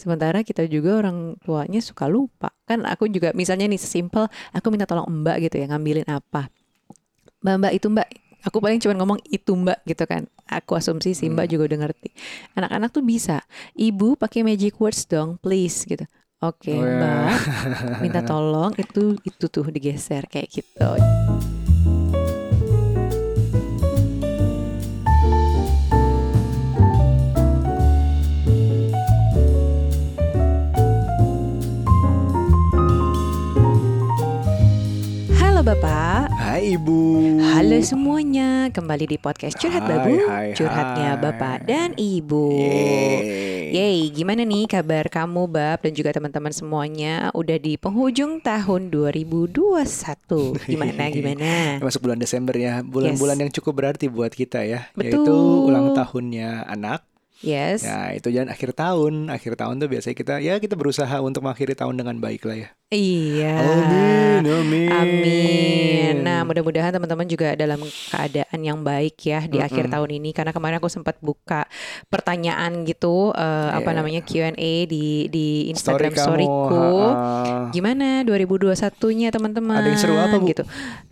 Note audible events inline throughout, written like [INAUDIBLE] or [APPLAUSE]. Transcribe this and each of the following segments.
Sementara kita juga orang tuanya suka lupa. Kan aku juga misalnya nih sesimpel aku minta tolong Mbak gitu ya ngambilin apa. Mbak Mbak itu Mbak Aku paling cuma ngomong itu mbak gitu kan. Aku asumsi si mbak Hmm. juga udah ngerti. Anak-anak tuh bisa. Ibu pakai magic words dong, please gitu. Oke Oh, ya. mbak, minta [LAUGHS] tolong itu itu tuh digeser kayak gitu. Halo Bapak, Hai Ibu. halo semuanya. Kembali di podcast Curhat Hai, Babu, hai, curhatnya hai. Bapak dan Ibu. Yeay. Yeay, gimana nih kabar kamu Bab dan juga teman-teman semuanya udah di penghujung tahun 2021. Gimana [LAUGHS] gimana? Masuk bulan Desember ya, bulan-bulan yang cukup berarti buat kita ya, yaitu Betul. ulang tahunnya anak. Yes. Ya itu jangan akhir tahun, akhir tahun tuh biasanya kita ya kita berusaha untuk mengakhiri tahun dengan baik lah ya. Iya. Amin, amin. Amin. Nah, mudah-mudahan teman-teman juga dalam keadaan yang baik ya di akhir Mm-mm. tahun ini karena kemarin aku sempat buka pertanyaan gitu eh, apa Iya. namanya Q&A di di Story Instagram kamu, storyku. Gimana 2021-nya teman-teman? Ada yang seru apa, Bu? Gitu.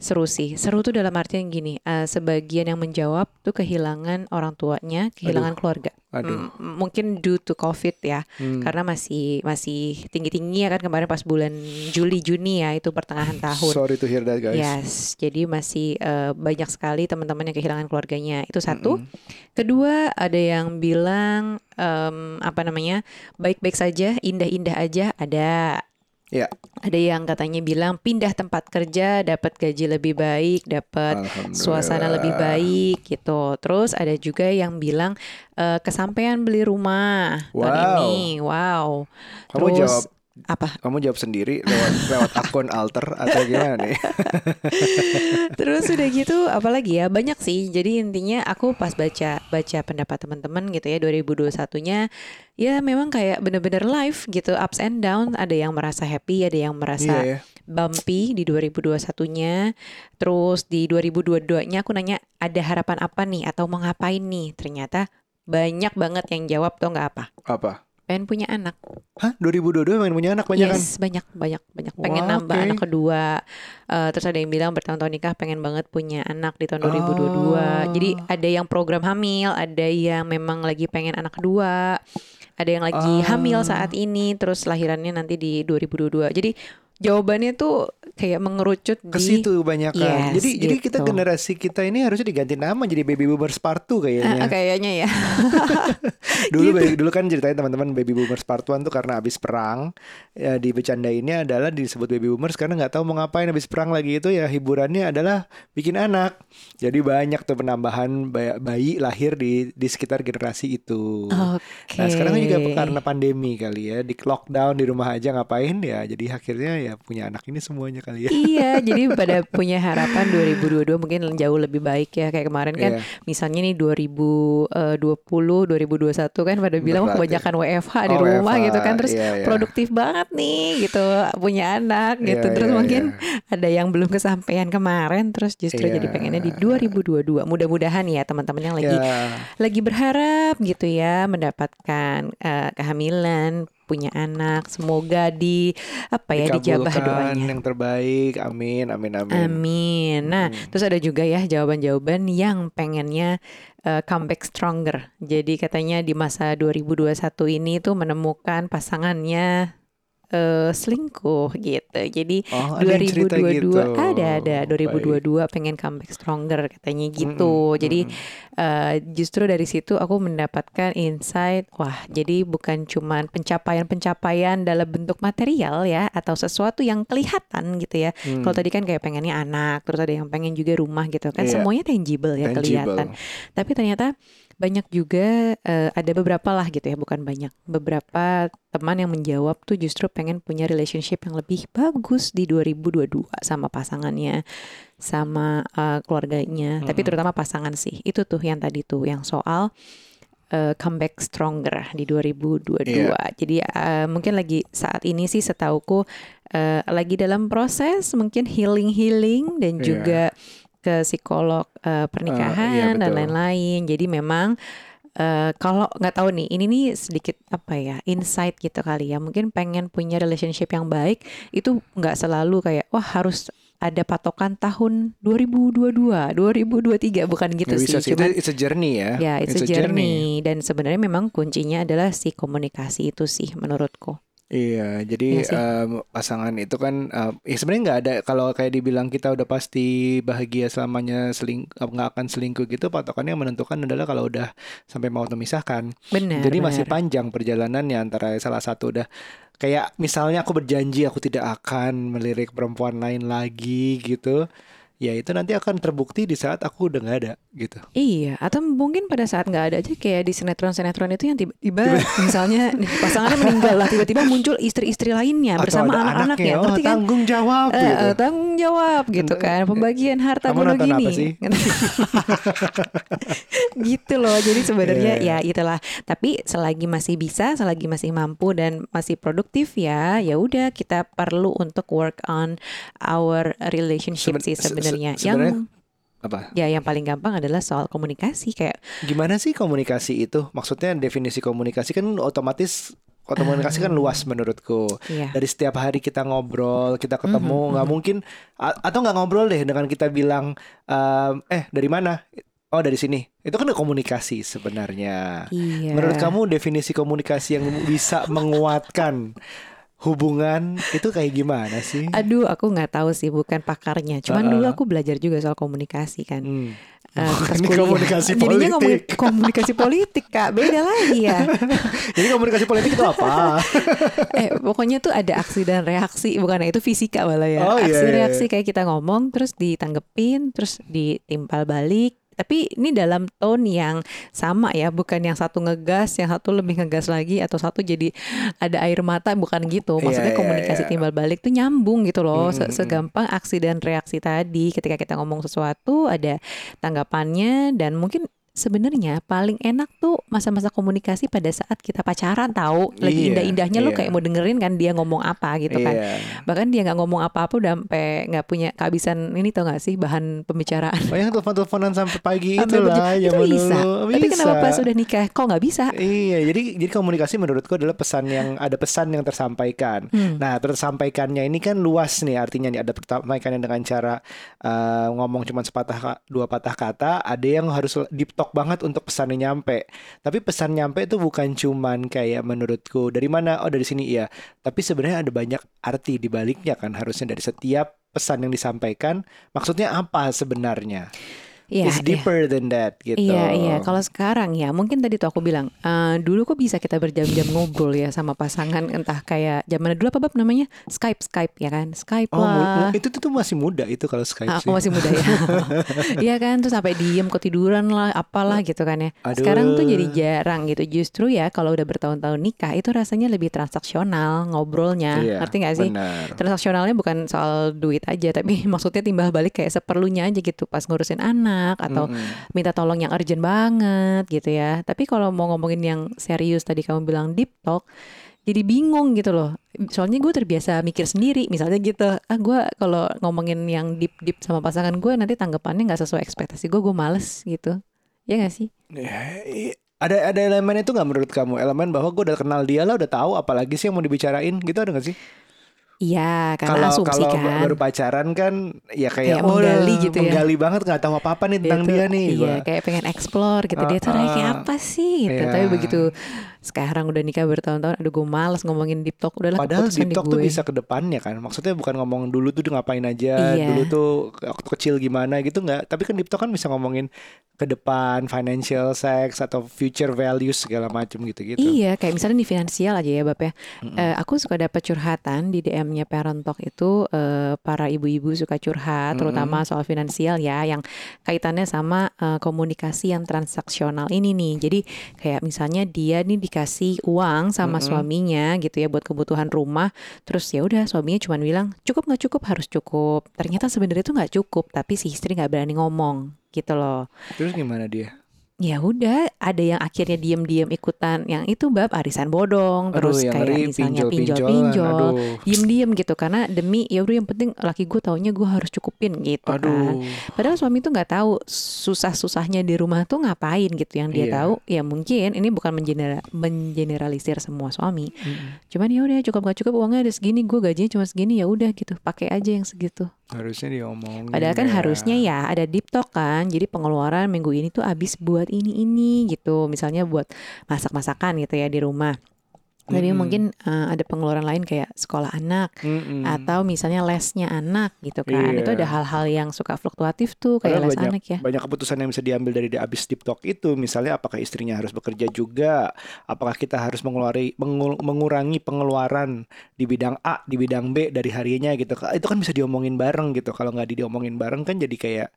Seru sih. Seru tuh dalam artian gini, eh, sebagian yang menjawab tuh kehilangan orang tuanya, kehilangan keluarga. Aduh. Mm, mungkin due to COVID ya. Hmm. Karena masih masih tinggi-tinggi ya kan kemarin pas bulan Juli Juni ya itu pertengahan tahun. Sorry to hear that guys. Yes, jadi masih eh, banyak sekali teman-teman yang kehilangan keluarganya. Itu satu. Mm-mm. Kedua, ada yang bilang em, apa namanya baik-baik saja, indah-indah aja. Ada. Ya. Ada yang katanya bilang pindah tempat kerja, dapat gaji lebih baik, dapat suasana lebih baik gitu. Terus ada juga yang bilang eh, kesampaian beli rumah tahun Wow. ini. Wow. Kamu Terus jawab apa? kamu jawab sendiri lewat lewat akun alter atau gimana nih? [LAUGHS] Terus udah gitu apalagi ya banyak sih. Jadi intinya aku pas baca baca pendapat teman-teman gitu ya 2021-nya ya memang kayak bener-bener live gitu ups and down. Ada yang merasa happy, ada yang merasa Iya ya. bumpy di 2021-nya. Terus di 2022-nya aku nanya ada harapan apa nih atau mau ngapain nih? Ternyata banyak banget yang jawab tuh nggak apa. Apa? Pengen punya anak. Hah? 2022 main punya anak banyak kan? yes, banyak banyak banyak. Pengen Wah, nambah oke. anak kedua. Eh, terus ada yang bilang bertahun-tahun nikah pengen banget punya anak di tahun 2022. Oh. Jadi ada yang program hamil, ada yang memang lagi pengen anak kedua. Ada yang lagi Ah. hamil saat ini terus lahirannya nanti di 2022. Jadi jawabannya tuh kayak mengerucut Ke di situ banyak kan. Yes, jadi jadi kita gitu. generasi kita ini harusnya diganti nama jadi baby boomers part 2 kayaknya. Ah, kayaknya ya. [LAUGHS] dulu gitu. dulu kan ceritanya teman-teman baby boomers part 1 tuh karena habis perang ya di bercandainnya adalah disebut baby boomers karena nggak tahu mau ngapain habis perang lagi itu ya hiburannya adalah bikin anak. Jadi banyak tuh penambahan bayi, bayi lahir di di sekitar generasi itu. Oke. Nah sekarang juga karena pandemi kali ya di lockdown di rumah aja ngapain ya jadi akhirnya ya punya anak ini semuanya kali ya. Iya, [LAUGHS] jadi pada punya harapan 2022 mungkin jauh lebih baik ya kayak kemarin kan Iya. misalnya nih 2020 2021 kan pada bilang Berat ya. kebanyakan WFH di Oh, rumah WFH, gitu kan terus iya, iya. produktif banget nih gitu punya anak gitu Iya, terus iya, mungkin iya. ada yang belum kesampaian kemarin terus justru Iya. jadi pengennya di 2022 mudah-mudahan ya teman-teman yang lagi Ya. lagi berharap gitu ya mendapatkan eh, kehamilan punya anak semoga di apa ya dijabah doanya yang terbaik. Amin, amin, amin. Amin. Nah, Hmm. terus ada juga ya jawaban-jawaban yang pengennya uh, comeback stronger. Jadi katanya di masa 2021 ini tuh menemukan pasangannya uh, selingkuh gitu. Jadi Oh, ada yang cerita 2022 gitu. ada ada Baik. 2022 pengen comeback stronger katanya gitu. Mm-mm, Jadi mm-mm. Uh, justru dari situ aku mendapatkan insight wah jadi bukan cuman pencapaian-pencapaian dalam bentuk material ya atau sesuatu yang kelihatan gitu ya Hmm. kalau tadi kan kayak pengennya anak terus ada yang pengen juga rumah gitu kan Iya. semuanya tangible ya Tangible. kelihatan tapi ternyata banyak juga eh, ada beberapa lah gitu ya bukan banyak beberapa teman yang menjawab tuh justru pengen punya relationship yang lebih bagus di 2022 sama pasangannya sama eh, keluarganya tapi Mm-mm. terutama pasangan sih itu tuh yang tadi tuh yang soal eh, comeback stronger di 2022 Iya. jadi eh, mungkin lagi saat ini sih setauku eh, lagi dalam proses mungkin healing healing dan Iya. juga ke psikolog eh, pernikahan dan betul. lain-lain. Jadi memang eh, kalau nggak tahu nih, ini nih sedikit apa ya insight gitu kali ya. Mungkin pengen punya relationship yang baik itu nggak selalu kayak wah harus ada patokan tahun 2022, 2023 bukan gitu bisa sih. Cuman it's a journey ya. ya it's, a journey. dan sebenarnya memang kuncinya adalah si komunikasi itu sih menurutku. Iya, jadi sih. em, pasangan itu kan em, ya sebenarnya nggak ada kalau kayak dibilang kita udah pasti bahagia selamanya seling nggak akan selingkuh gitu patokannya yang menentukan adalah kalau udah sampai mau memisahkan. Benar. Jadi masih benar. panjang perjalanannya antara salah satu udah kayak misalnya aku berjanji aku tidak akan melirik perempuan lain lagi gitu. Ya itu nanti akan terbukti di saat aku udah nggak ada gitu. Iya, atau mungkin pada saat nggak ada aja kayak di sinetron-sinetron itu yang tiba-tiba [LAUGHS] misalnya pasangannya meninggal lah, tiba-tiba muncul istri-istri lainnya Atau bersama anak-anaknya, anaknya, oh, ngerti kan? tanggung jawab Eh, gitu. eh, tanggung jawab gitu kan, pembagian harta Kamu apa gini. sih? [LAUGHS] gitu loh. Jadi sebenarnya Iya. ya itulah. Tapi selagi masih bisa, selagi masih mampu dan masih produktif ya, ya udah kita perlu untuk work on our relationship Seben- sih se- se- sebenarnya. Yang Apa? ya yang paling gampang adalah soal komunikasi kayak Gimana sih komunikasi itu? Maksudnya definisi komunikasi kan otomatis komunikasi kan luas menurutku. ya Dari setiap hari kita ngobrol, kita ketemu, Mhm, nggak mhm. mungkin a- atau nggak ngobrol deh dengan kita bilang ehm, eh dari mana? Oh dari sini. Itu kan komunikasi sebenarnya. Iya. Menurut kamu definisi komunikasi yang bisa menguatkan hubungan itu kayak gimana sih? Aduh, aku nggak tahu sih, bukan pakarnya. Cuman Heeh. dulu aku belajar juga soal komunikasi kan. Hmm. Pas Ini kuliah. komunikasi Jadinya ngomongin politik. komunikasi politik kak, beda lagi ya. [LAUGHS] Jadi komunikasi politik itu apa? [LAUGHS] eh pokoknya tuh ada aksi dan reaksi, bukan itu fisika malah ya. Oh, iya, aksi iya, reaksi kayak kita ngomong, terus ditanggepin, terus ditimpal balik. Tapi ini dalam tone yang sama ya, bukan yang satu ngegas, yang satu lebih ngegas lagi, atau satu jadi ada air mata, bukan gitu. Iya, Maksudnya iya, komunikasi iya. timbal balik tuh nyambung gitu loh, Mm, mm, mm. segampang aksi dan reaksi tadi. Ketika kita ngomong sesuatu, ada tanggapannya dan mungkin sebenarnya paling enak tuh masa-masa komunikasi pada saat kita pacaran tahu lagi Iya, indah-indahnya lu iya. kayak mau dengerin kan dia ngomong apa gitu kan Iya. bahkan dia nggak ngomong apa-apa udah sampai nggak punya kehabisan ini tau gak sih bahan pembicaraan Oh yang telepon-teleponan sampai pagi itulah itu bisa. dulu. tapi kenapa Bisa. pas udah nikah kok nggak bisa Iya, jadi jadi komunikasi menurutku adalah pesan yang ada pesan yang tersampaikan. Hmm. Nah, tersampaikannya ini kan luas nih artinya nih ada tersampaikannya dengan cara uh, ngomong cuma sepatah dua patah kata, ada yang harus deep talk banget untuk pesannya nyampe. Tapi pesan nyampe itu bukan cuman kayak menurutku dari mana? Oh, dari sini iya. Tapi sebenarnya ada banyak arti di baliknya kan harusnya dari setiap pesan yang disampaikan maksudnya apa sebenarnya? Iya, It's iya. deeper than that gitu. Iya iya kalau sekarang ya mungkin tadi tuh aku bilang eh, dulu kok bisa kita berjam-jam ngobrol ya sama pasangan entah kayak zaman dulu apa bab namanya Skype Skype ya kan Skype Oh, lah itu tuh, masih muda itu kalau Skype Ah, sih. aku masih muda ya [LAUGHS] Iya kan terus sampai diem ketiduran lah apalah gitu kan ya Aduh. sekarang tuh jadi jarang gitu justru ya kalau udah bertahun-tahun nikah itu rasanya lebih transaksional ngobrolnya Iya, ngerti gak sih Benar. transaksionalnya bukan soal duit aja tapi [LAUGHS] maksudnya timbal balik kayak seperlunya aja gitu pas ngurusin anak atau Mm-mm. minta tolong yang urgent banget gitu ya. Tapi kalau mau ngomongin yang serius tadi kamu bilang deep talk, jadi bingung gitu loh. Soalnya gue terbiasa mikir sendiri, misalnya gitu. Ah gue kalau ngomongin yang deep deep sama pasangan gue nanti tanggapannya nggak sesuai ekspektasi gue, gue males gitu. Ya gak sih? Ya, ada ada elemen itu nggak menurut kamu? Elemen bahwa gue udah kenal dia lah, udah tahu apalagi sih yang mau dibicarain gitu ada nggak sih? Iya, karena Kalau asumsi kalau kan. baru pacaran kan ya Kayak kayak, oh, menggali gitu ya. menggali banget nggak tahu apa apa nih tentang tuh, dia nih. Iya, Gua. kayak pengen explore gitu. Dia tuh Ah, kayak ah. apa sih gitu. Iya. Tapi begitu sekarang udah nikah bertahun-tahun, aduh gue males ngomongin deep talk. Udahlah Padahal deep di talk tuh bisa ke depannya kan. Maksudnya bukan ngomong dulu tuh ngapain aja, Iya. dulu tuh waktu kecil gimana gitu nggak. Tapi kan deep talk kan bisa ngomongin ke depan, financial, sex atau future values segala macam gitu-gitu. Iya, kayak misalnya di finansial aja ya, Bab ya. Eh, aku suka dapat curhatan di DM-nya Parent Talk itu eh, para ibu-ibu suka curhat, terutama soal finansial ya, yang kaitannya sama eh, komunikasi yang transaksional ini nih. Jadi kayak misalnya dia nih dikasih uang sama suaminya gitu ya buat kebutuhan rumah, terus ya udah suaminya cuma bilang cukup nggak cukup harus cukup. Ternyata sebenarnya itu nggak cukup, tapi si istri nggak berani ngomong gitu loh. Terus gimana dia? Ya udah ada yang akhirnya diem-diem ikutan yang itu bab arisan bodong Aduh, terus kayak ngeri, misalnya pinjol-pinjol diem-diem gitu karena demi ya udah yang penting laki gue taunya gue harus cukupin gitu kan Aduh. padahal suami tuh nggak tahu susah-susahnya di rumah tuh ngapain gitu yang dia Iya. tahu ya mungkin ini bukan mengenera- mengeneralisir semua suami Mm-mm. cuman ya udah cukup gak cukup uangnya ada segini gue gajinya cuma segini ya udah gitu pakai aja yang segitu Harusnya diomongin. Padahal kan ya. harusnya ya ada deep talk kan. Jadi pengeluaran minggu ini tuh habis buat ini ini gitu. Misalnya buat masak-masakan gitu ya di rumah. Jadi Mm-mm. mungkin eh, ada pengeluaran lain kayak sekolah anak Mm-mm. atau misalnya lesnya anak gitu kan. Iya. Itu ada hal-hal yang suka fluktuatif tuh kayak Padahal les banyak, anak ya. banyak keputusan yang bisa diambil dari di abis deep talk itu. Misalnya apakah istrinya harus bekerja juga? Apakah kita harus mengeluari, mengul- mengurangi pengeluaran di bidang A, di bidang B dari harinya gitu. Itu kan bisa diomongin bareng gitu. Kalau nggak diomongin bareng kan jadi kayak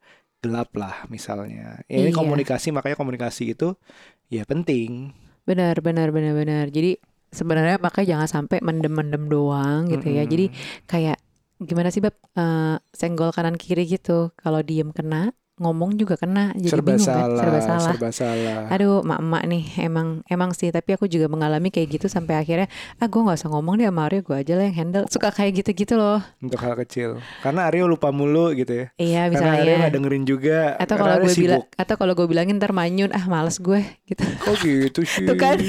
gelap lah misalnya. Ya, Iya. Ini komunikasi, makanya komunikasi itu ya penting. Benar, benar, benar, benar. Jadi sebenarnya makanya jangan sampai mendem-mendem doang gitu ya. Mm-mm. Jadi kayak gimana sih bab Eh, senggol kanan kiri gitu. Kalau diem kena, ngomong juga kena. Jadi serba bingung kan? salah, Serba salah. serba salah. Aduh, mak-mak nih emang emang sih. Tapi aku juga mengalami kayak gitu sampai akhirnya ah gue nggak usah ngomong deh sama Aryo, gue aja lah yang handle. Suka kayak gitu-gitu loh. Untuk hal kecil. Karena Aryo lupa mulu gitu ya. Iya Karena Aryo misalnya. nggak dengerin juga. Atau kalau gue bilang, atau kalau gue bilangin ntar manyun, ah males gue gitu. Oh gitu sih. [LAUGHS] Tuh kan. [LAUGHS]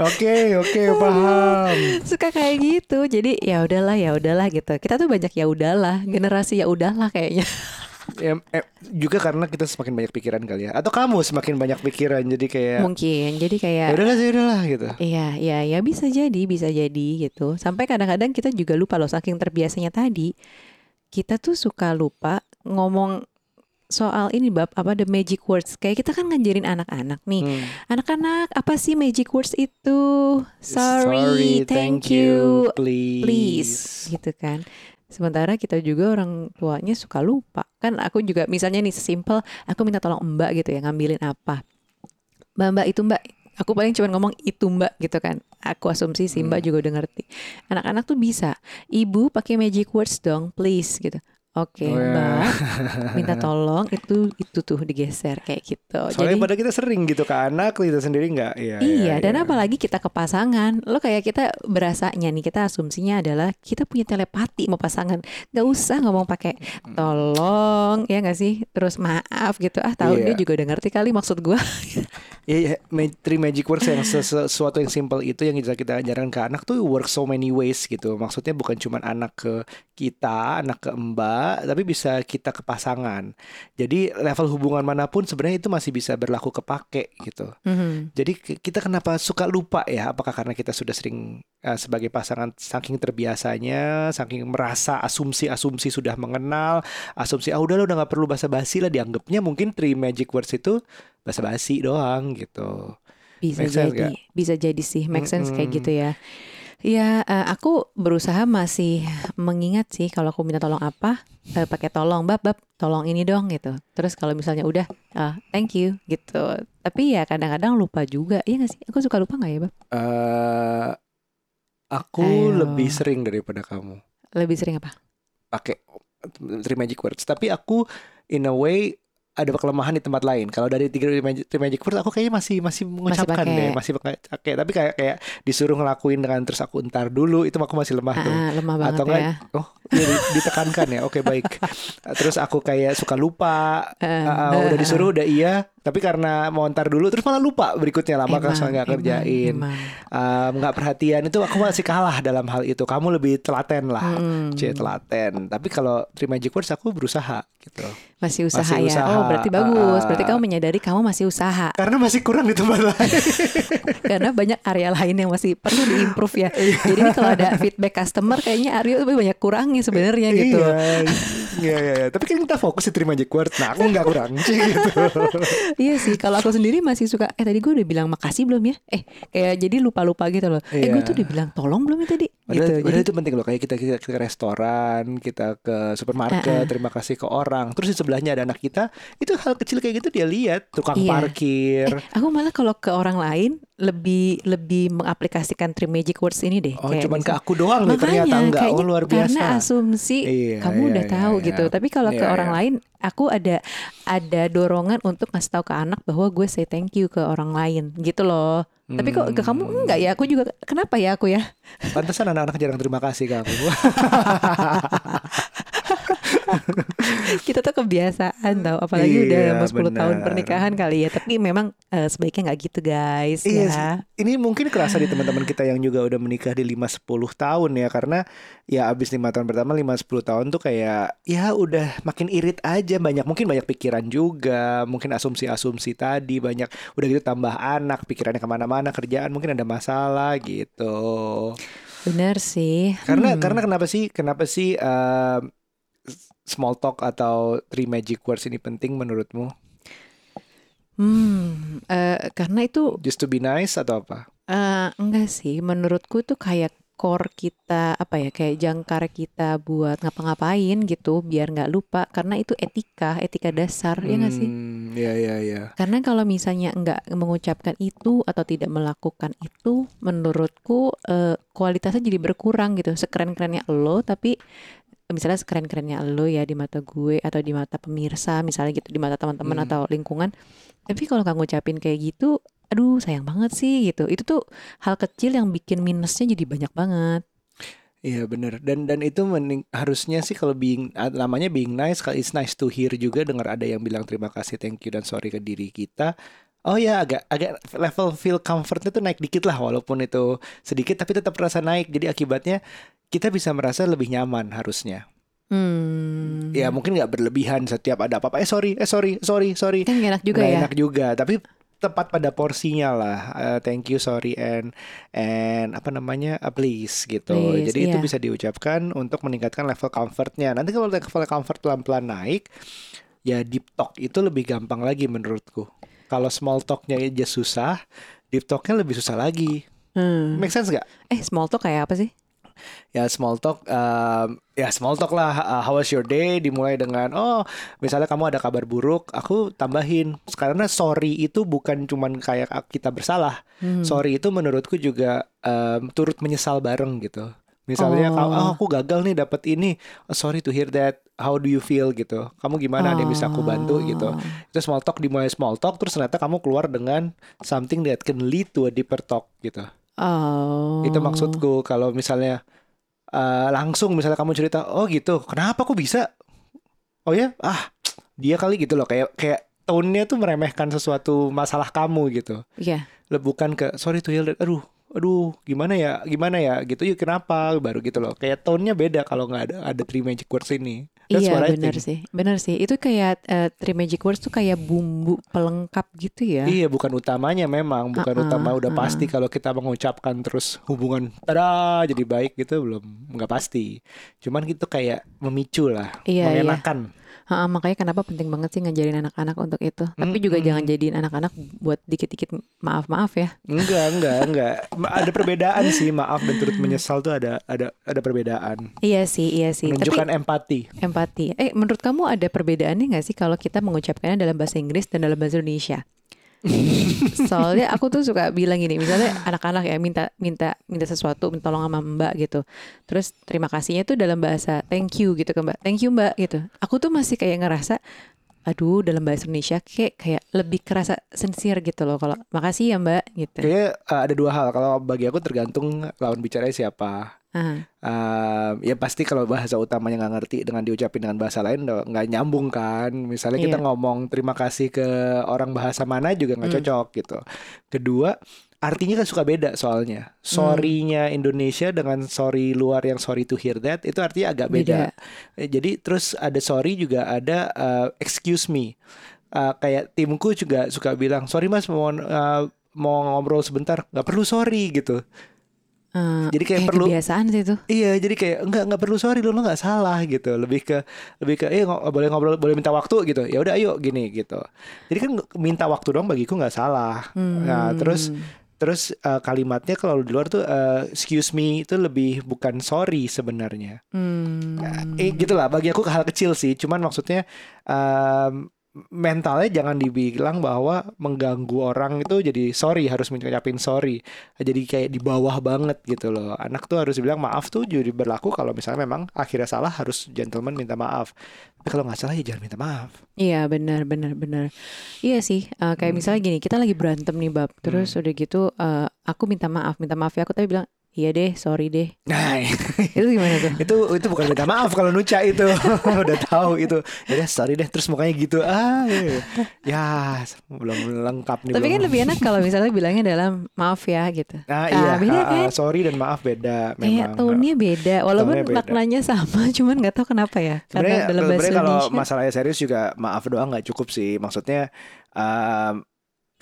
Oke, oke, paham. [LAUGHS] Suka kayak gitu. Jadi ya udahlah, ya udahlah gitu. Kita tuh banyak ya udahlah, generasi ya udahlah kayaknya. Ya, eh, juga karena kita semakin banyak pikiran kali ya. Atau kamu semakin banyak pikiran jadi kayak Mungkin. Jadi ya kayak udahlah sih udahlah gitu. Iya, iya, ya bisa jadi, bisa jadi gitu. Sampai kadang-kadang kita juga lupa loh, saking terbiasanya tadi, kita tuh suka lupa ngomong soal ini bab apa the magic words. Kayak kita kan ngajarin anak-anak nih, Hmm. anak-anak apa sih magic words itu? Sorry, thank you, please. please, gitu kan. Sementara kita juga orang tuanya suka lupa. Kan aku juga misalnya nih sesimpel aku minta tolong Mbak gitu ya ngambilin apa. Mbak Mbak itu Mbak aku paling cuma ngomong itu Mbak gitu kan. Aku asumsi si Mbak Hmm. juga udah ngerti. Anak-anak tuh bisa. Ibu pakai magic words dong, please gitu. Oke, Oh, ya. Mbak. [LAUGHS] Minta tolong itu itu tuh digeser kayak gitu. Soalnya Jadi pada kita sering gitu ke anak, kita sendiri nggak. Iya, Iya, dan iya. apalagi kita ke pasangan, lo kayak kita berasanya nih, kita asumsinya adalah kita punya telepati mau pasangan, gak usah ngomong pakai tolong, ya gak sih? Terus maaf gitu, ah tahu Iya. dia juga udah ngerti kali maksud gua. [LAUGHS] Iya, ma- three magic words yang ses- sesuatu yang simple itu yang bisa kita ajarkan ke anak tuh work so many ways gitu. Maksudnya bukan cuma anak ke kita, anak ke mbak, tapi bisa kita ke pasangan. Jadi level hubungan mana pun sebenarnya itu masih bisa berlaku kepake gitu. Mhm. Jadi ke- kita kenapa suka lupa ya? Apakah karena kita sudah sering uh, sebagai pasangan saking terbiasanya, saking merasa asumsi-asumsi sudah mengenal, asumsi ah udah lo udah nggak perlu basa-basi lah dianggapnya mungkin three magic words itu basa-basi doang gitu. Bisa Make sense jadi, bisa jadi sih, make sense kayak Mm-mm. gitu ya. Ya, eh, aku berusaha masih mengingat sih kalau aku minta tolong apa, eh, pakai tolong, bab, bab, tolong ini dong gitu. Terus kalau misalnya udah, ah, thank you gitu. Tapi ya kadang-kadang lupa juga, iya gak sih? Aku suka lupa gak ya, bab? eh aku Ayo. lebih sering daripada kamu Lebih sering apa? pakai three magic words. Tapi aku in a way ada kelemahan di tempat lain. Kalau dari tiga magic, magic words aku kayaknya masih masih mengucapkan deh, masih pakai. Tapi kayak kayak disuruh ngelakuin dengan terus aku entar dulu itu aku masih lemah tuh. Ah, lemah banget Atau enggak ya. oh di- ditekankan ya. Oke baik. [LAUGHS] Terus aku kayak suka lupa. Eh, Ah, ah, udah disuruh udah iya, tapi karena mau ntar dulu terus malah lupa berikutnya lama kan emang, nggak kerjain, nggak perhatian itu aku masih kalah dalam hal itu. Kamu lebih telaten lah. Mm-mm. C telaten. Tapi kalau three magic words aku berusaha gitu. Masih usaha Masih ya. usaha. Oh, berarti bagus. Ah, Berarti ah. kamu menyadari kamu masih usaha. Karena masih kurang di tempat lain. [LAUGHS] Karena banyak area lain yang masih perlu diimprove ya. Jadi ini kalau ada feedback customer kayaknya Aryo lebih banyak kurangnya sebenarnya gitu. Iya, iya, iya, iya. Tapi kan kita fokus di magic words. Nah, aku nggak kurang sih gitu. [LAUGHS] iya sih, kalau aku sendiri masih suka eh tadi gue udah bilang makasih belum ya? Eh kayak jadi lupa-lupa gitu loh. Eh Iya. gue tuh udah bilang tolong belum ya tadi? Padahal, gitu. padahal Jadi itu penting loh. Kayak kita, kita ke restoran, kita ke supermarket, Ah, ah. terima kasih ke orang. Terus di sebelah sebelahnya ada anak kita, itu hal kecil kayak gitu dia lihat tukang Iya. parkir. Eh, aku malah kalau ke orang lain lebih lebih mengaplikasikan three magic words ini deh. oh, Kayak cuman ke misal- aku doang nih ternyata enggak. Oh, luar biasa. Karena asumsi Iya, kamu iya, udah iya, tahu iya. gitu. Tapi kalau ke Iya, orang iya. lain, aku ada ada dorongan untuk ngasih tahu ke anak bahwa gue say thank you ke orang lain gitu loh. Tapi kok ke kamu Hmm. enggak ya? Aku juga kenapa ya aku ya? Pantesan anak-anak jarang terima kasih ke aku. [LAUGHS] [LAUGHS] Kita tuh kebiasaan tau, apalagi udah Iya, mau 10 tahun benar. pernikahan kali ya. Tapi memang eh, sebaiknya nggak gitu guys Iya ya. Ini mungkin kerasa di teman-teman kita yang juga udah menikah di 5-10 tahun ya Karena ya abis 5 tahun pertama 5-10 tahun tuh kayak Ya udah makin irit aja banyak Mungkin banyak pikiran juga Mungkin asumsi-asumsi tadi Banyak udah gitu tambah anak Pikirannya ke mana-mana Kerjaan mungkin ada masalah gitu Bener sih. Karena Hmm. karena kenapa sih Kenapa sih eh, Small talk atau three magic words ini penting menurutmu? Hmm, eh, karena itu Just to be nice atau apa? eh, enggak sih, menurutku tuh kayak core kita apa ya kayak jangkar kita buat ngapa-ngapain gitu biar nggak lupa. Karena itu etika etika dasar ya nggak sih? Hmm, Iya iya iya karena kalau misalnya nggak mengucapkan itu atau tidak melakukan itu menurutku eh, kualitasnya jadi berkurang gitu. Sekeren-kerennya lo tapi misalnya sekeren-kerennya lo ya di mata gue atau di mata pemirsa misalnya gitu di mata teman-teman Hmm. atau lingkungan. Tapi kalau nggak ngucapin kayak gitu aduh sayang banget sih gitu. Itu tuh hal kecil yang bikin minusnya jadi banyak banget. Iya bener. Dan dan itu mending, harusnya sih kalau being namanya being nice kalau it's nice to hear juga dengar ada yang bilang terima kasih thank you dan sorry ke diri kita. Oh ya agak agak level feel comfortnya tuh naik dikit lah walaupun itu sedikit tapi tetap terasa naik. Jadi akibatnya kita bisa merasa lebih nyaman harusnya. Hmm. Ya mungkin nggak berlebihan setiap ada apa-apa. Eh sorry eh sorry sorry sorry. Kan enak juga Nggak ya. enak juga tapi tepat pada porsinya lah. Eh, thank you sorry and and apa namanya uh, please gitu. Please, jadi itu iya. bisa diucapkan untuk meningkatkan level comfortnya. Nanti kalau level comfort pelan-pelan naik ya deep talk itu lebih gampang lagi menurutku. Kalau small talknya aja susah deep talknya lebih susah lagi. Hmm. make sense gak? eh small talk kayak apa sih ya small talk um, ya small talk lah. Uh, how was your day? Dimulai dengan oh misalnya kamu ada kabar buruk aku tambahin. Karena sorry itu bukan cuman kayak kita bersalah. Hmm. sorry itu menurutku juga um, turut menyesal bareng gitu. Misalnya Oh. "Kau- oh, aku gagal nih dapat ini. Oh, sorry to hear that. How do you feel? gitu. Kamu gimana? Ada yang bisa aku bantu? Gitu. Oh. itu small talk dimulai small talk terus ternyata kamu keluar dengan something that can lead to a deeper talk gitu Oh. itu maksudku kalau misalnya eh, langsung misalnya kamu cerita, oh gitu, kenapa kok bisa? Oh ya, ah dia kali gitu loh, kayak kayak tone-nya tuh meremehkan sesuatu masalah kamu gitu. Iya. Le- Bukan ke sorry to hear that, aduh, aduh, gimana ya, gimana ya, gitu. Yuk kenapa? Baru gitu loh. Kayak tone-nya beda kalau nggak ada ada three magic words ini. That's Iya benar sih, benar sih. Itu kayak eh, three magic words tuh kayak bumbu pelengkap gitu ya. Iya, bukan utamanya memang, bukan Uh-uh, utama udah uh-uh. pasti kalau kita mengucapkan terus hubungan tada jadi baik gitu belum nggak pasti. Cuman gitu kayak memicu lah, Iya, iya. Ha, makanya kenapa penting banget sih ngajarin anak-anak untuk itu. Tapi juga jangan jadiin anak-anak buat dikit-dikit maaf-maaf ya. Enggak, enggak, enggak. Ada perbedaan sih, maaf dan turut menyesal tuh ada ada ada perbedaan. Iya sih, iya sih. Menunjukkan Tapi empati. empati. Eh, menurut kamu ada perbedaannya nggak sih kalau kita mengucapkannya dalam bahasa Inggris dan dalam bahasa Indonesia? [LAUGHS] Soalnya aku tuh suka bilang gini, misalnya anak-anak ya minta minta minta sesuatu, minta tolong sama Mbak gitu. Terus terima kasihnya tuh dalam bahasa thank you gitu ke Mbak. Thank you Mbak gitu. Aku tuh masih kayak ngerasa aduh dalam bahasa Indonesia kayak kayak lebih kerasa sincere gitu loh kalau makasih ya Mbak gitu. Kayaknya uh, ada dua hal. Kalau bagi aku tergantung lawan bicaranya siapa. Ah, Um, ya pasti kalau bahasa utamanya nggak ngerti dengan diucapin dengan bahasa lain nggak nyambung kan. Misalnya kita Iya. ngomong terima kasih ke orang bahasa mana juga nggak Hmm. cocok gitu. Kedua, artinya kan suka beda soalnya. Hmm. Sorry-nya Indonesia dengan sorry luar yang sorry to hear that itu artinya agak beda. Eh, Jadi terus ada sorry juga ada uh, excuse me. Uh, kayak timku juga suka bilang sorry mas mau uh, mau ngobrol sebentar nggak perlu sorry gitu. ah, Jadi kayak perlu- kebiasaan sih itu. Iya, jadi kayak enggak enggak perlu sorry lu lu nggak salah gitu. Lebih ke lebih ke eh boleh ngobrol boleh minta waktu gitu. Ya udah ayo gini gitu. Jadi kan minta waktu dong bagiku nggak salah. Nah, Hmm. terus terus eh, kalimatnya kalau di luar tuh eh, excuse me itu lebih bukan sorry sebenarnya. Hmm. Eh gitulah bagi aku hal kecil sih, cuman maksudnya em, mentalnya jangan dibilang bahwa mengganggu orang itu jadi sorry harus ngucapin sorry. Jadi kayak di bawah banget gitu loh. Anak tuh harus bilang maaf tuh jadi berlaku kalau misalnya memang akhirnya salah harus gentleman minta maaf. Tapi kalau nggak salah ya jangan minta maaf. Iya benar benar benar. Iya sih eh, kayak misalnya gini kita lagi berantem nih bab terus udah gitu eh, aku minta maaf minta maaf ya aku tapi bilang iya deh sorry deh Nah, itu gimana tuh? itu itu bukan minta maaf kalau nuca itu [LAUGHS] udah tahu itu ya deh, sorry deh terus mukanya gitu ah ya belum lengkap nih Tapi belum. kan lebih enak kalau misalnya bilangnya dalam maaf ya gitu. nah, Ah, iya beda ah, ah, kan? sorry dan maaf beda memang tone-nya beda, walaupun beda. maknanya sama, [LAUGHS] cuman nggak tahu kenapa ya. sebenarnya Karena dalam bahasa sebenarnya kalau masalahnya serius juga maaf doang nggak cukup sih maksudnya um,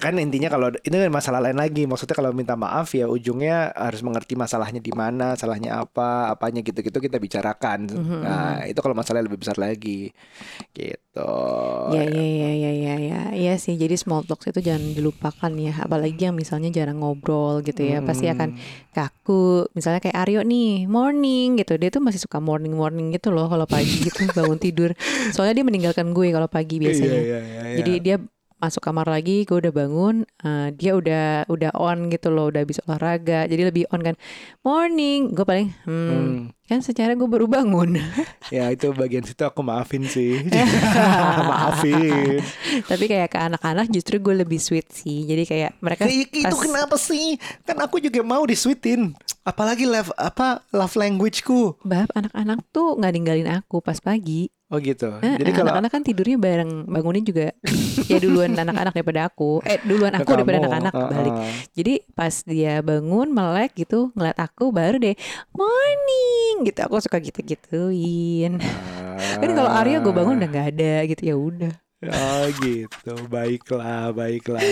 kan intinya kalau itu kan masalah lain lagi maksudnya kalau minta maaf ya ujungnya harus mengerti masalahnya di mana salahnya apa apanya gitu-gitu kita bicarakan Mhm, nah itu kalau masalahnya lebih besar lagi gitu Ya, ya, ya, ya, ya, ya, iya sih. Jadi small talk itu jangan dilupakan ya. Apalagi yang misalnya jarang ngobrol gitu ya, pasti akan Hmm. kaku. Misalnya kayak Aryo nih, morning gitu. Dia tuh masih suka morning morning gitu loh kalau pagi gitu bangun [LAUGHS] tidur. Soalnya dia meninggalkan gue kalau pagi biasanya. Iya, iya, iya, iya. Jadi dia masuk kamar lagi, gue udah bangun, eh, dia udah udah on gitu loh, udah habis olahraga, jadi lebih on kan. Morning, gue paling, hmm, Hmm. Kan secara gue baru bangun. [LAUGHS] Ya itu bagian situ aku maafin sih [LAUGHS] Maafin Tapi kayak ke anak-anak justru gue lebih sweet sih, jadi kayak mereka Ya, Itu pas- kenapa sih Kan aku juga mau disweetin Apalagi love, apa love languageku Bab, anak-anak tuh nggak ninggalin aku pas pagi. Oh gitu Eh, Jadi kalau anak-anak kan tidurnya bareng, bangunnya juga ya duluan anak-anak daripada aku. Eh, duluan aku ke daripada kamu, anak-anak uh-uh. balik. Jadi pas dia bangun melek gitu ngeliat aku baru deh morning gitu. Aku suka gitu-gituin. Kan kalau Arya gue bangun udah nggak ada gitu. Ya udah. Oh gitu. Baiklah Baiklah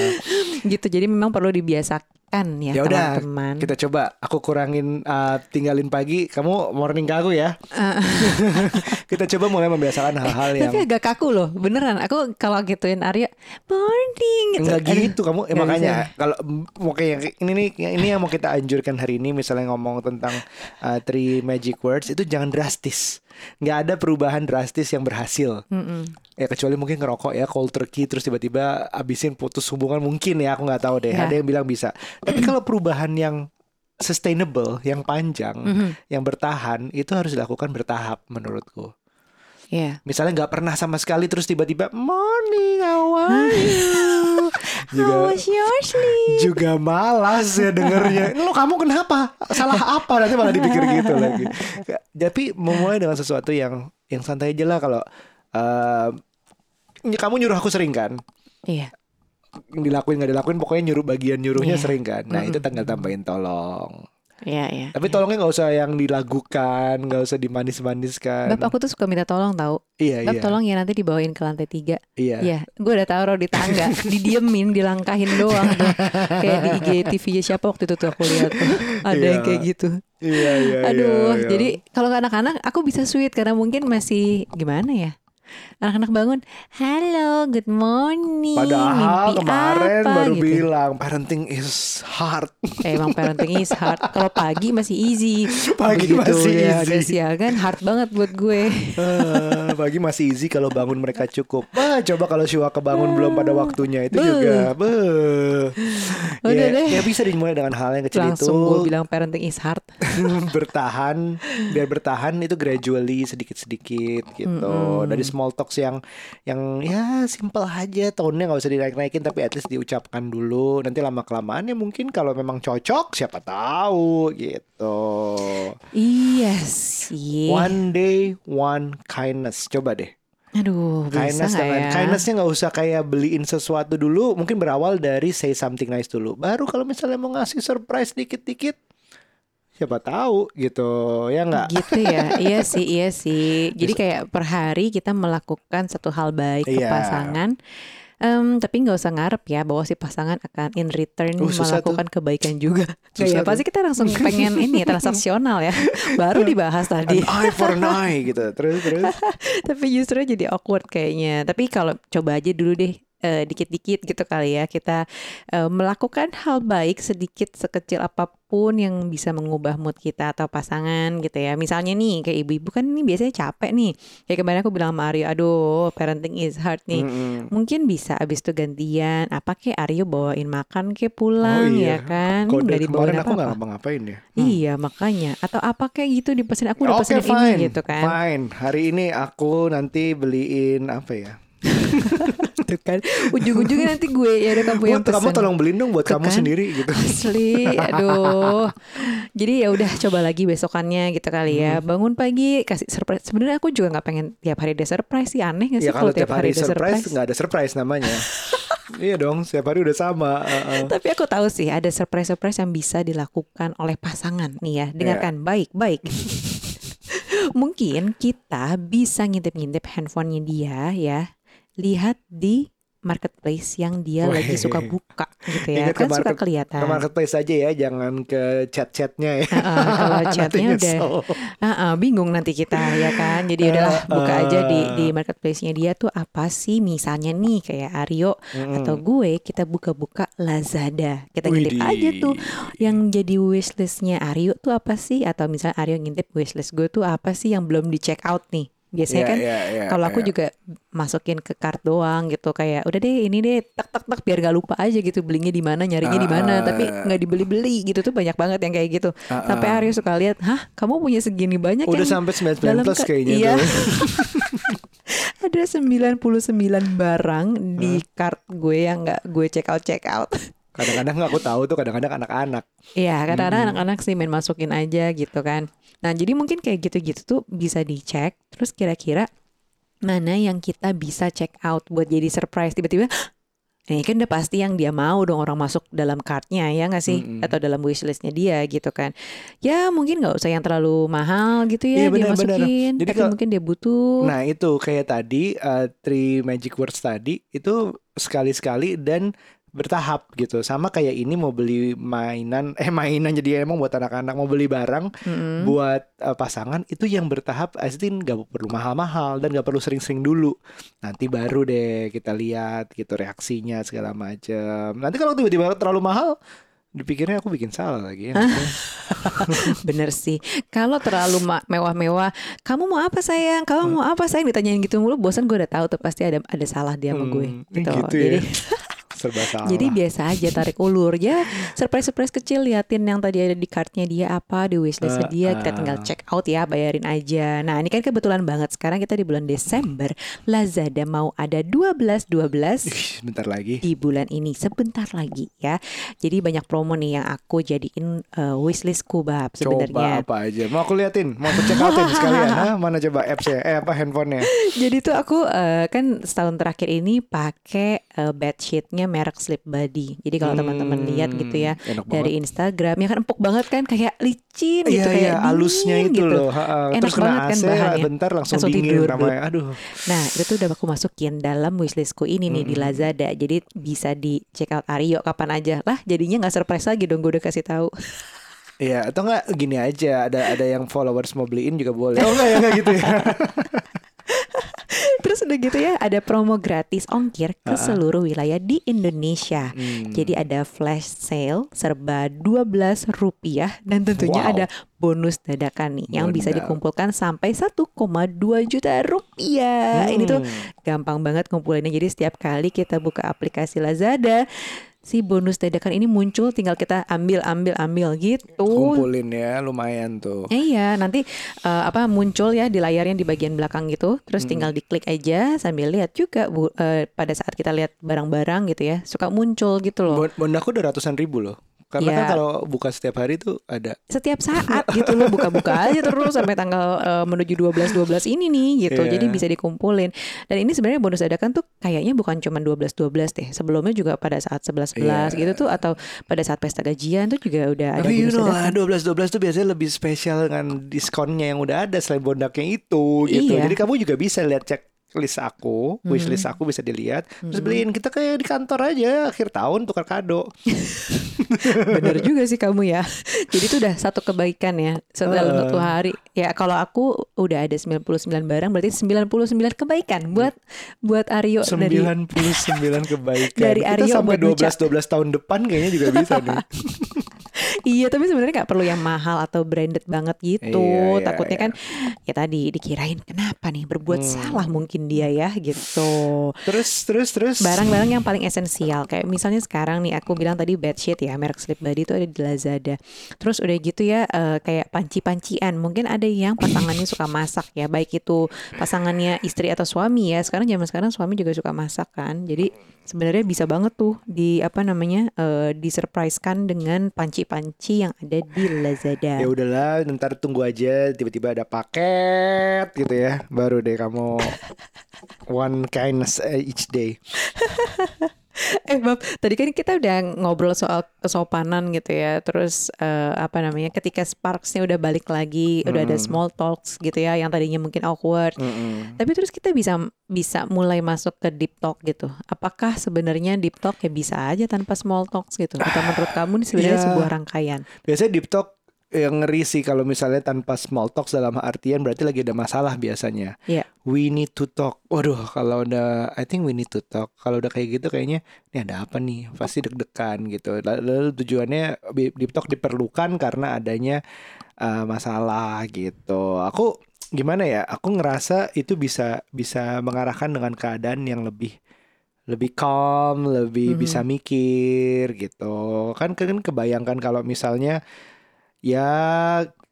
Gitu. Jadi memang perlu dibiasakan ya Ya udah, teman-teman. Kita coba. Aku kurangin uh, Tinggalin pagi. Kamu morning ke aku ya. [LAUGHS] Kita coba mulai membiasakan hal-hal yang Tapi agak kaku loh beneran. Aku kalau gituin Arya morning gitu. Enggak Aduh, gitu kamu. Eh, nggak makanya kalau mm, mau kayak ini nih ini yang mau kita anjurkan hari ini misalnya ngomong tentang uh, three magic words itu jangan drastis. Nggak ada perubahan drastis yang berhasil. Mm-mm. ya kecuali mungkin ngerokok ya cold turkey terus tiba-tiba abisin putus hubungan mungkin ya aku nggak tahu deh Ya. ada yang bilang bisa tapi kalau perubahan yang sustainable yang panjang Mhm. yang bertahan itu harus dilakukan bertahap menurutku Iya. misalnya nggak pernah sama sekali terus tiba-tiba morning how are you [LAUGHS] juga How was your sleep? juga malas ya dengernya. [LAUGHS] Lo kamu kenapa? Salah apa? Nanti malah dipikir gitu lagi. Tapi memulai dengan sesuatu yang yang santai aja lah kalau eh, kamu nyuruh aku sering kan? Iya. Dilakuin nggak dilakuin pokoknya nyuruh bagian nyuruhnya Iya. sering kan. Nah, itu Mm-mm. tinggal tambahin tolong. Iya, iya. Tapi tolongnya nggak usah yang dilagukan, nggak usah dimanis-maniskan. Bab aku tuh suka minta tolong tahu. Iya, Bab iya. tolong ya nanti dibawain ke lantai tiga. Iya. Iya, gue udah taruh di tangga, [LAUGHS] didiemin, dilangkahin doang tuh. Kayak di IGTV siapa waktu itu tuh aku lihat tuh. Ada yang Iya. kayak gitu. Iya, iya, Aduh, iya, iya. jadi kalau ke anak-anak aku bisa sweet karena mungkin masih gimana ya? Anak-anak bangun, halo, good morning. Padahal Mimpi kemarin apa?" baru gitu. bilang parenting is hard. Eh, emang parenting is hard. Kalau pagi masih easy. Pagi Begitu masih ya, easy. siang kan hard banget buat gue. Ah, pagi masih easy kalau bangun mereka cukup. Bah, coba kalau Shua kebangun belum pada waktunya itu Beuh. juga. Beuh. Udah ya, deh. ya bisa dimulai dengan hal yang kecil Langsung itu gue bilang parenting is hard. [LAUGHS] bertahan biar bertahan itu gradually sedikit-sedikit gitu. Mm-mm. Dari small talks yang yang ya simple aja tone-nya nggak usah dinaik-naikin tapi at least diucapkan dulu. Nanti lama kelamaan ya mungkin kalau memang cocok siapa tahu gitu. Iya sih. One day one kindness. Coba deh. Aduh, bisa kindness nggak dengan ya? kindnessnya nggak usah kayak beliin sesuatu dulu mungkin berawal dari say something nice dulu baru kalau misalnya mau ngasih surprise dikit-dikit siapa tahu gitu ya nggak Gitu ya, [LAUGHS] iya sih, iya sih. Jadi kayak per hari kita melakukan satu hal baik ke Iya. pasangan. Em, tapi nggak usah ngarep ya bahwa si pasangan akan in return Uh, melakukan kebaikan juga. [LAUGHS] Susah ya, tuh. pasti kita langsung [LAUGHS] pengen ini transaksional ya. Baru dibahas tadi. an eye for an eye gitu terus terus tapi justru jadi awkward kayaknya. Tapi kalau coba aja dulu deh eh, dikit-dikit gitu kali ya kita eh, melakukan hal baik sedikit sekecil apa pun yang bisa mengubah mood kita atau pasangan gitu ya. Misalnya nih kayak ibu-ibu kan ini biasanya capek nih. Kayak kemarin aku bilang sama Aryo, aduh parenting is hard nih. Mm-mm. Mungkin bisa abis itu gantian apa kayak Aryo bawain makan kayak pulang Oh iya. ya kan. Kode dibawain kemarin aku nggak apa-apa. ngapa-ngapain ya. Iya makanya atau apa kayak gitu dipesan aku udah fine, ini gitu kan. fine. Hari ini aku nanti beliin apa ya? [LAUGHS] Tuh kan. Ujung-ujungnya nanti gue ya udah kamu yang Buat kamu pesen. tolong beliin dong buat Tuh kamu kan. sendiri gitu. Asli, aduh. Jadi ya udah coba lagi besokannya gitu kali ya. Hmm. Bangun pagi kasih surprise. Sebenarnya aku juga nggak pengen tiap hari ada surprise sih aneh nggak sih Ya kalau tiap hari ada surprise nggak ada surprise namanya. [LAUGHS] iya dong, setiap hari udah sama. Uh-uh. Tapi aku tahu sih ada surprise-surprise yang bisa dilakukan oleh pasangan nih ya. Dengarkan baik-baik. [LAUGHS] Mungkin kita bisa ngintip-ngintip handphonenya dia ya. Lihat di marketplace yang dia Weh. lagi suka buka gitu ya. Ingat kan suka kelihatan. Ke marketplace aja ya, jangan ke chat-chatnya ya. Heeh, kalau [LAUGHS] Nanti chatnya udah. Ah, ah, bingung nanti kita ya kan. Jadi udahlah buka aja di di marketplace-nya dia tuh apa sih? Misalnya nih kayak Aryo Mm-mm. atau gue kita buka-buka Lazada. Kita ngintip aja tuh yang jadi wishlistnya Aryo tuh apa sih? Atau misalnya Aryo ngintip wishlist gue tuh apa sih yang belum di check out nih? Biasanya Iya, kan iya, iya, kalau aku iya. juga masukin ke cart doang gitu kayak udah deh ini deh tak tak tak biar gak lupa aja gitu belinya di mana nyarinya di mana Ah. tapi nggak dibeli-beli gitu tuh banyak banget yang kayak gitu Ah, sampai ah. Aryo suka lihat hah kamu punya segini banyak Udah yang sampai 99 dalam plus ka- kayaknya iya. tuh. [LAUGHS] ada 99 barang di cart gue yang nggak gue check out check out Kadang-kadang aku tahu tuh kadang-kadang anak-anak. Iya, kadang-kadang Hmm. anak-anak sih main masukin aja gitu kan. Nah, jadi mungkin kayak gitu-gitu tuh bisa dicek. Terus kira-kira mana yang kita bisa check out buat jadi surprise tiba-tiba ini kan udah pasti yang dia mau dong orang masuk dalam kartnya ya nggak sih Mm-mm. atau dalam wishlistnya dia gitu kan ya mungkin nggak usah yang terlalu mahal gitu ya Iya, dia benar, benar. masukin Jadi tapi kalau- mungkin dia butuh Nah itu kayak tadi uh, three magic words tadi itu sekali-sekali dan bertahap gitu sama kayak ini mau beli mainan [LAUGHS] eh mainan jadi emang buat anak-anak mau beli barang Mm-mm. buat uh, pasangan itu yang bertahap Astin gak perlu mahal-mahal dan gak perlu sering-sering dulu nanti baru deh kita lihat gitu reaksinya segala macam nanti kalau tiba-tiba terlalu mahal dipikirnya aku bikin salah lagi ya [LAUGHS] Bener sih. Kalau terlalu mewah-mewah, kamu mau apa sayang? Kamu mau apa sayang? Ditanyain gitu mulu, bosan gue udah tahu tuh pasti ada ada salah dia sama gue. Hmm, Gitu. gitu ya. Jadi [LAUGHS] serba salah jadi biasa aja tarik ulur ya. Surprise-surprise kecil liatin yang tadi ada di kartnya dia apa, di wishlist Uh, dia, kita uh. tinggal check out ya, bayarin aja. Nah, ini kan kebetulan banget sekarang kita di bulan Desember, Lazada mau ada 12 12 Ih, bentar lagi di bulan ini sebentar lagi ya. Jadi banyak promo nih yang aku jadiin uh, wishlistku bab sebenarnya. Coba apa aja. Mau aku liatin, mau aku check outin sekalian. Hah? [LAUGHS] Mana coba appsnya? Eh apa handphonenya? Jadi tuh aku eh, kan setahun terakhir ini pakai eh, bedsheetnya merek Sleep Buddy. Jadi kalau teman-teman Hmm, lihat gitu ya dari Instagram, ya kan empuk banget kan kayak licin Iya gitu kayak iya, dingin halusnya itu gitu. loh. Ha, ha. Enak Terus kena banget kan AC bahannya. bentar langsung, Langsung dingin tidur, namanya. Aduh. Nah itu tuh udah aku masukin dalam wishlistku ini nih di Mm-mm. Lazada. Jadi bisa di check out Aryo kapan aja lah. Jadinya nggak surprise lagi dong gue udah kasih tahu. Iya, atau enggak gini aja, ada ada yang followers mau beliin juga boleh. Oh enggak ya enggak gitu ya. [LAUGHS] Terus udah gitu ya ada promo gratis ongkir ke seluruh wilayah di Indonesia. Hmm. Jadi ada flash sale serba 12 rupiah dan tentunya Wow. ada bonus dadakan nih yang bisa dikumpulkan sampai 1,2 juta rupiah. Ini tuh Hmm. gampang banget ngumpulinnya. Jadi setiap kali kita buka aplikasi Lazada, si bonus dadakan ini muncul tinggal kita ambil ambil ambil gitu. kumpulin ya, lumayan tuh. Eh, iya, nanti eh, apa muncul ya di layarnya di bagian belakang gitu. Terus Mm. tinggal diklik aja sambil lihat juga Bu, eh, pada saat kita lihat barang-barang gitu ya, suka muncul gitu loh. Bon- Bond aku udah ratusan ribu loh. Karena Iya. kan kalau buka setiap hari tuh ada. Setiap saat [LAUGHS] gitu loh buka-buka aja terus sampai tanggal eh, menuju 12 12 ini nih gitu. Iya. Jadi bisa dikumpulin. Dan ini sebenarnya bonus dadakan tuh kayaknya bukan cuma 12 12 deh. Sebelumnya juga pada saat 11 11 Iya. gitu tuh atau pada saat pesta gajian tuh juga udah ada Tapi you bonus know dadakan. lah 12-12 tuh biasanya lebih spesial dengan diskonnya yang udah ada selain bondaknya itu gitu. Iya. Jadi kamu juga bisa lihat cek list aku, wish list aku bisa dilihat, terus Hmm. beliin kita kayak di kantor aja akhir tahun tukar kado. [LAUGHS] Bener juga sih kamu ya. [LAUGHS] Jadi itu udah satu kebaikan ya setelah Heeh. satu hari. Ya kalau aku udah ada 99 barang berarti 99 kebaikan buat buat Aryo dari 99 kebaikan. [LAUGHS] Dari kita Aryo sampai buat Nuca. 12 12 tahun depan kayaknya juga bisa nih. Iya tapi sebenarnya nggak perlu yang mahal atau branded banget gitu. Iya, iya, Takutnya iya. kan ya tadi dikirain kenapa nih berbuat Hmm. salah mungkin dia ya gitu. Terus terus terus Barang-barang yang paling esensial kayak misalnya sekarang nih aku bilang tadi bedsheet ya merek Sleep Buddy itu ada di Lazada. Terus udah gitu ya eh, kayak panci-pancian. Mungkin ada yang pasangannya suka masak ya, baik itu pasangannya istri atau suami ya. Sekarang zaman sekarang suami juga suka masak kan. Jadi sebenarnya bisa banget tuh di apa namanya eh, disurprisekan dengan panci-panci yang ada di Lazada. Ya udahlah, ntar tunggu aja tiba-tiba ada paket gitu ya. Baru deh kamu [LAUGHS] one kindness eh, each day. [LAUGHS] Eh Bab, tadi kan kita udah ngobrol soal kesopanan gitu ya. Terus eh, apa namanya? Ketika Sparksnya udah balik lagi, udah ada Mm. small talks gitu ya, yang tadinya mungkin awkward. Mm-mm. Tapi terus kita bisa bisa mulai masuk ke deep talk gitu. Apakah sebenarnya deep talk ya bisa aja tanpa small talks gitu? Atau menurut kamu ini sebenarnya Ya. sebuah rangkaian? Biasanya deep talk yang ngeri sih kalau misalnya tanpa small talk dalam artian berarti lagi ada masalah biasanya. Iya. We need to talk. Waduh, kalau udah I think we need to talk. Kalau udah kayak gitu kayaknya ini ada apa nih? Pasti deg-degan gitu. Lalu tujuannya deep talk diperlukan karena adanya uh, masalah gitu. Aku gimana ya? Aku ngerasa itu bisa bisa mengarahkan dengan keadaan yang lebih lebih calm, lebih Mhm. bisa mikir gitu. Kan kan kebayangkan kalau misalnya ya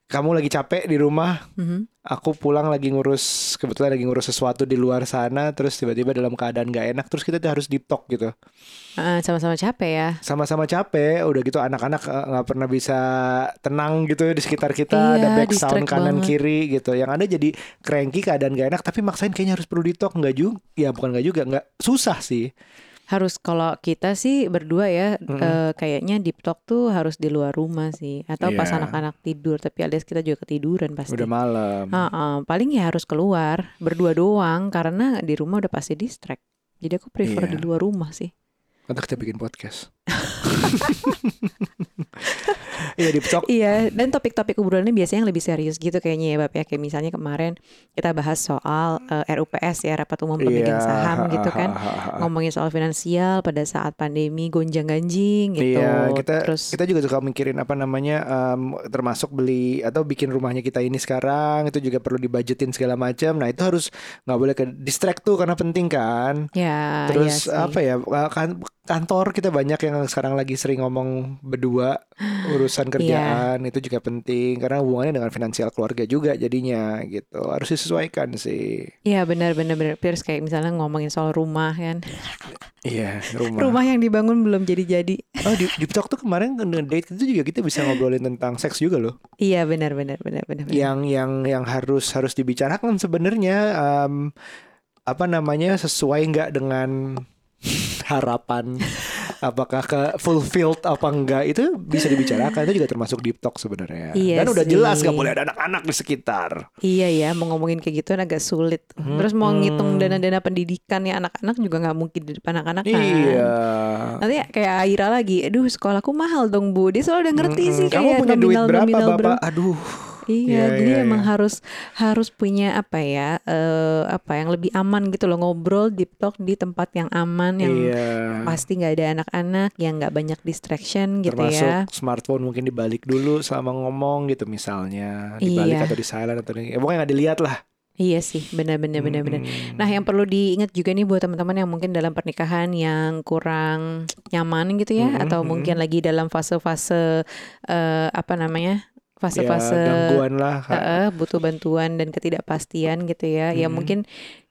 kamu lagi capek di rumah, Mhm. aku pulang lagi ngurus kebetulan lagi ngurus sesuatu di luar sana, terus tiba-tiba dalam keadaan gak enak, terus kita tuh harus deep talk gitu. Ah, sama-sama capek ya. Sama-sama capek, udah gitu anak-anak eh, nggak pernah bisa tenang gitu di sekitar kita, ada Iya, back sound kanan banget. kiri gitu. Yang ada jadi cranky keadaan gak enak, tapi maksain kayaknya harus perlu deep talk nggak juga? Ya bukan nggak juga, nggak susah sih. Harus kalau kita sih berdua ya Mm-mm. eh, kayaknya deep talk tuh harus di luar rumah sih atau pas Iya. anak-anak tidur tapi alias kita juga ketiduran pasti. Udah malam. Ah, ah, paling ya harus keluar berdua doang karena di rumah udah pasti distract. Jadi aku prefer Iya. di luar rumah sih. Atau kita bikin podcast. [LAUGHS] [LAUGHS] Iya talk. Iya, dan topik-topik obrolannya biasanya yang lebih serius gitu kayaknya ya, Bab ya. Kayak misalnya kemarin kita bahas soal eh, RUPS ya, rapat umum pemegang Iya, saham gitu kan. Ngomongin soal finansial pada saat pandemi gonjang-ganjing gitu. Iya, kita Terus kita juga suka mikirin apa namanya em, termasuk beli atau bikin rumahnya kita ini sekarang itu juga perlu dibajetin segala macam. Nah, itu harus nggak boleh ke distract tuh karena penting kan. ya, Terus iya sih. apa ya kan kantor kita banyak yang sekarang lagi sering ngomong berdua [GASPS] urusan Iya. kerjaan itu juga penting karena hubungannya dengan finansial keluarga juga jadinya gitu harus disesuaikan sih Iya benar benar benar. Terus kayak misalnya ngomongin soal rumah kan. iya rumah, Rumah yang dibangun belum jadi-jadi. oh di, di talk tuh kemarin date itu juga kita bisa ngobrolin tentang seks juga loh Iya benar benar benar benar. benar. yang yang yang harus harus dibicarakan sebenarnya em, apa namanya sesuai nggak dengan harapan apakah ke fulfilled apa enggak itu bisa dibicarakan itu juga termasuk deep talk sebenarnya Iya dan udah jelas sih. nggak boleh ada anak-anak di sekitar Iya ya, mau ngomongin kayak gitu agak sulit. Terus mau ngitung dana-dana pendidikan ya anak-anak juga nggak mungkin di depan anak-anak kan. iya Nanti kayak Aira lagi, aduh sekolahku mahal dong bu. Dia selalu udah ngerti Mm-mm. sih kamu kayak punya duit berapa nominal-nominal bapak aduh Iya, Iya, jadi iya, emang iya. harus harus punya apa ya, eh, apa yang lebih aman gitu loh ngobrol deep talk di tempat yang aman, yang iya pasti nggak ada anak-anak, yang nggak banyak distraction gitu termasuk ya. smartphone mungkin dibalik dulu selama ngomong gitu misalnya dibalik Iya. atau di silent atau di, ya pokoknya nggak dilihat lah Iya sih, benar-benar benar-benar. Mm-mm. Nah, yang perlu diingat juga nih buat teman-teman yang mungkin dalam pernikahan yang kurang nyaman gitu ya, Mhm, atau mhm. mungkin lagi dalam fase-fase eh, apa namanya, ya fase-fase gangguan lah eh, butuh bantuan dan ketidakpastian gitu ya. Ya Mhm. mungkin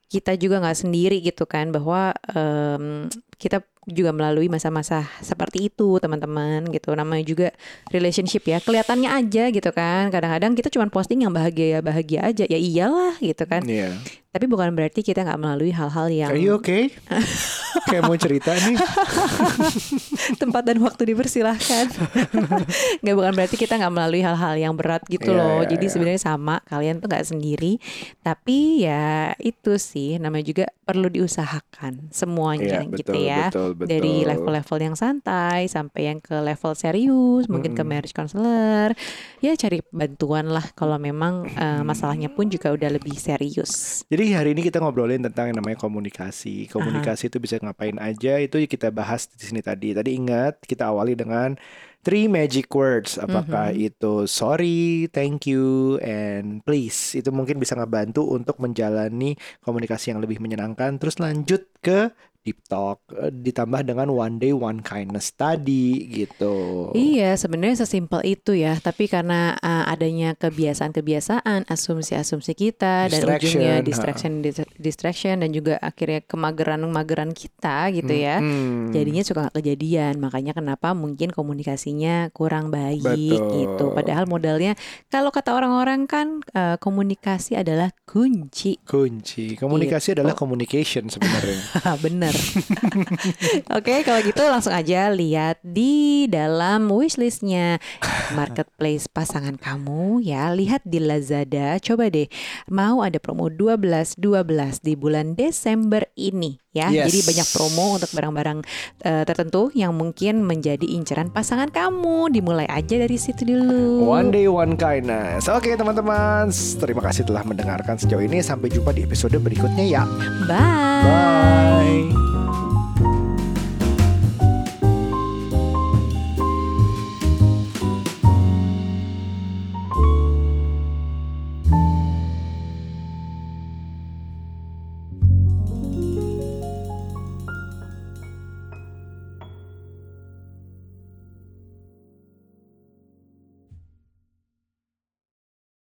kita juga nggak sendiri gitu kan, bahwa em, kita juga melalui masa-masa seperti itu teman-teman gitu namanya juga relationship ya kelihatannya aja gitu kan kadang-kadang kita cuma posting yang bahagia bahagia aja ya iyalah gitu kan Iya. Tapi bukan berarti kita nggak melalui hal-hal yang Are you okay? [LAUGHS] Kayak mau cerita nih. [LAUGHS] tempat dan waktu dipersilahkan [LAUGHS] nggak bukan berarti kita nggak melalui hal-hal yang berat gitu Iya, loh iya, jadi iya. sebenarnya sama kalian tuh nggak sendiri tapi ya itu sih namanya juga perlu diusahakan semuanya Iya, gitu betul, ya betul, betul. dari level-level yang santai sampai yang ke level serius mungkin ke marriage counselor ya cari bantuan lah kalau memang eh, masalahnya pun juga udah lebih serius Jadi hari ini kita ngobrolin tentang yang namanya komunikasi. Komunikasi itu bisa ngapain aja itu kita bahas di sini tadi. Tadi ingat kita awali dengan three magic words. Apakah Mhm. itu sorry, thank you, and please. Itu mungkin bisa ngebantu untuk menjalani komunikasi yang lebih menyenangkan. Terus lanjut ke deep talk eh, ditambah dengan one day one kindness tadi gitu. Iya, sebenarnya sesimpel itu ya. Tapi karena uh, adanya kebiasaan-kebiasaan, asumsi-asumsi kita dan ujungnya distraction, dis- distraction dan juga akhirnya kemageran-mageran kita gitu ya. Hmm. Jadinya suka nggak kejadian. Makanya kenapa mungkin komunikasinya kurang baik Betul. gitu. Padahal modalnya kalau kata orang-orang kan uh, komunikasi adalah kunci. kunci komunikasi Gitu. adalah communication sebenarnya. [LAUGHS] Bener. [LAUGHS] Oke, kalau gitu langsung aja lihat di dalam wishlistnya marketplace pasangan kamu ya. Lihat di Lazada. Coba deh, mau ada promo 12 12 di bulan Desember ini ya. Yes. Jadi banyak promo untuk barang-barang eh, tertentu yang mungkin menjadi inceran pasangan kamu. Dimulai aja dari situ dulu. One day one kindness. Oke teman-teman, terima kasih telah mendengarkan sejauh ini. Sampai jumpa di episode berikutnya ya. Bye. Bye.